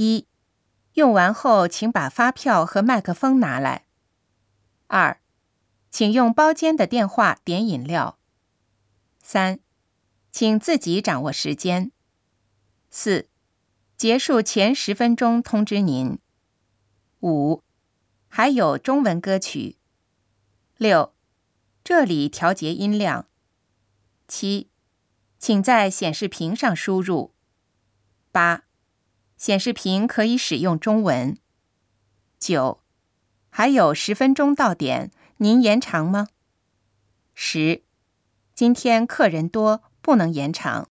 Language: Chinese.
一，用完后请把发票和麦克风拿来。二，请用包间的电话点饮料。三，请自己掌握时间。四，结束前十分钟通知您。五，还有中文歌曲。六，这里调节音量。七，请在显示屏上输入。八，显示屏可以使用中文。九，还有十分钟到点，您延长吗？十，今天客人多，不能延长。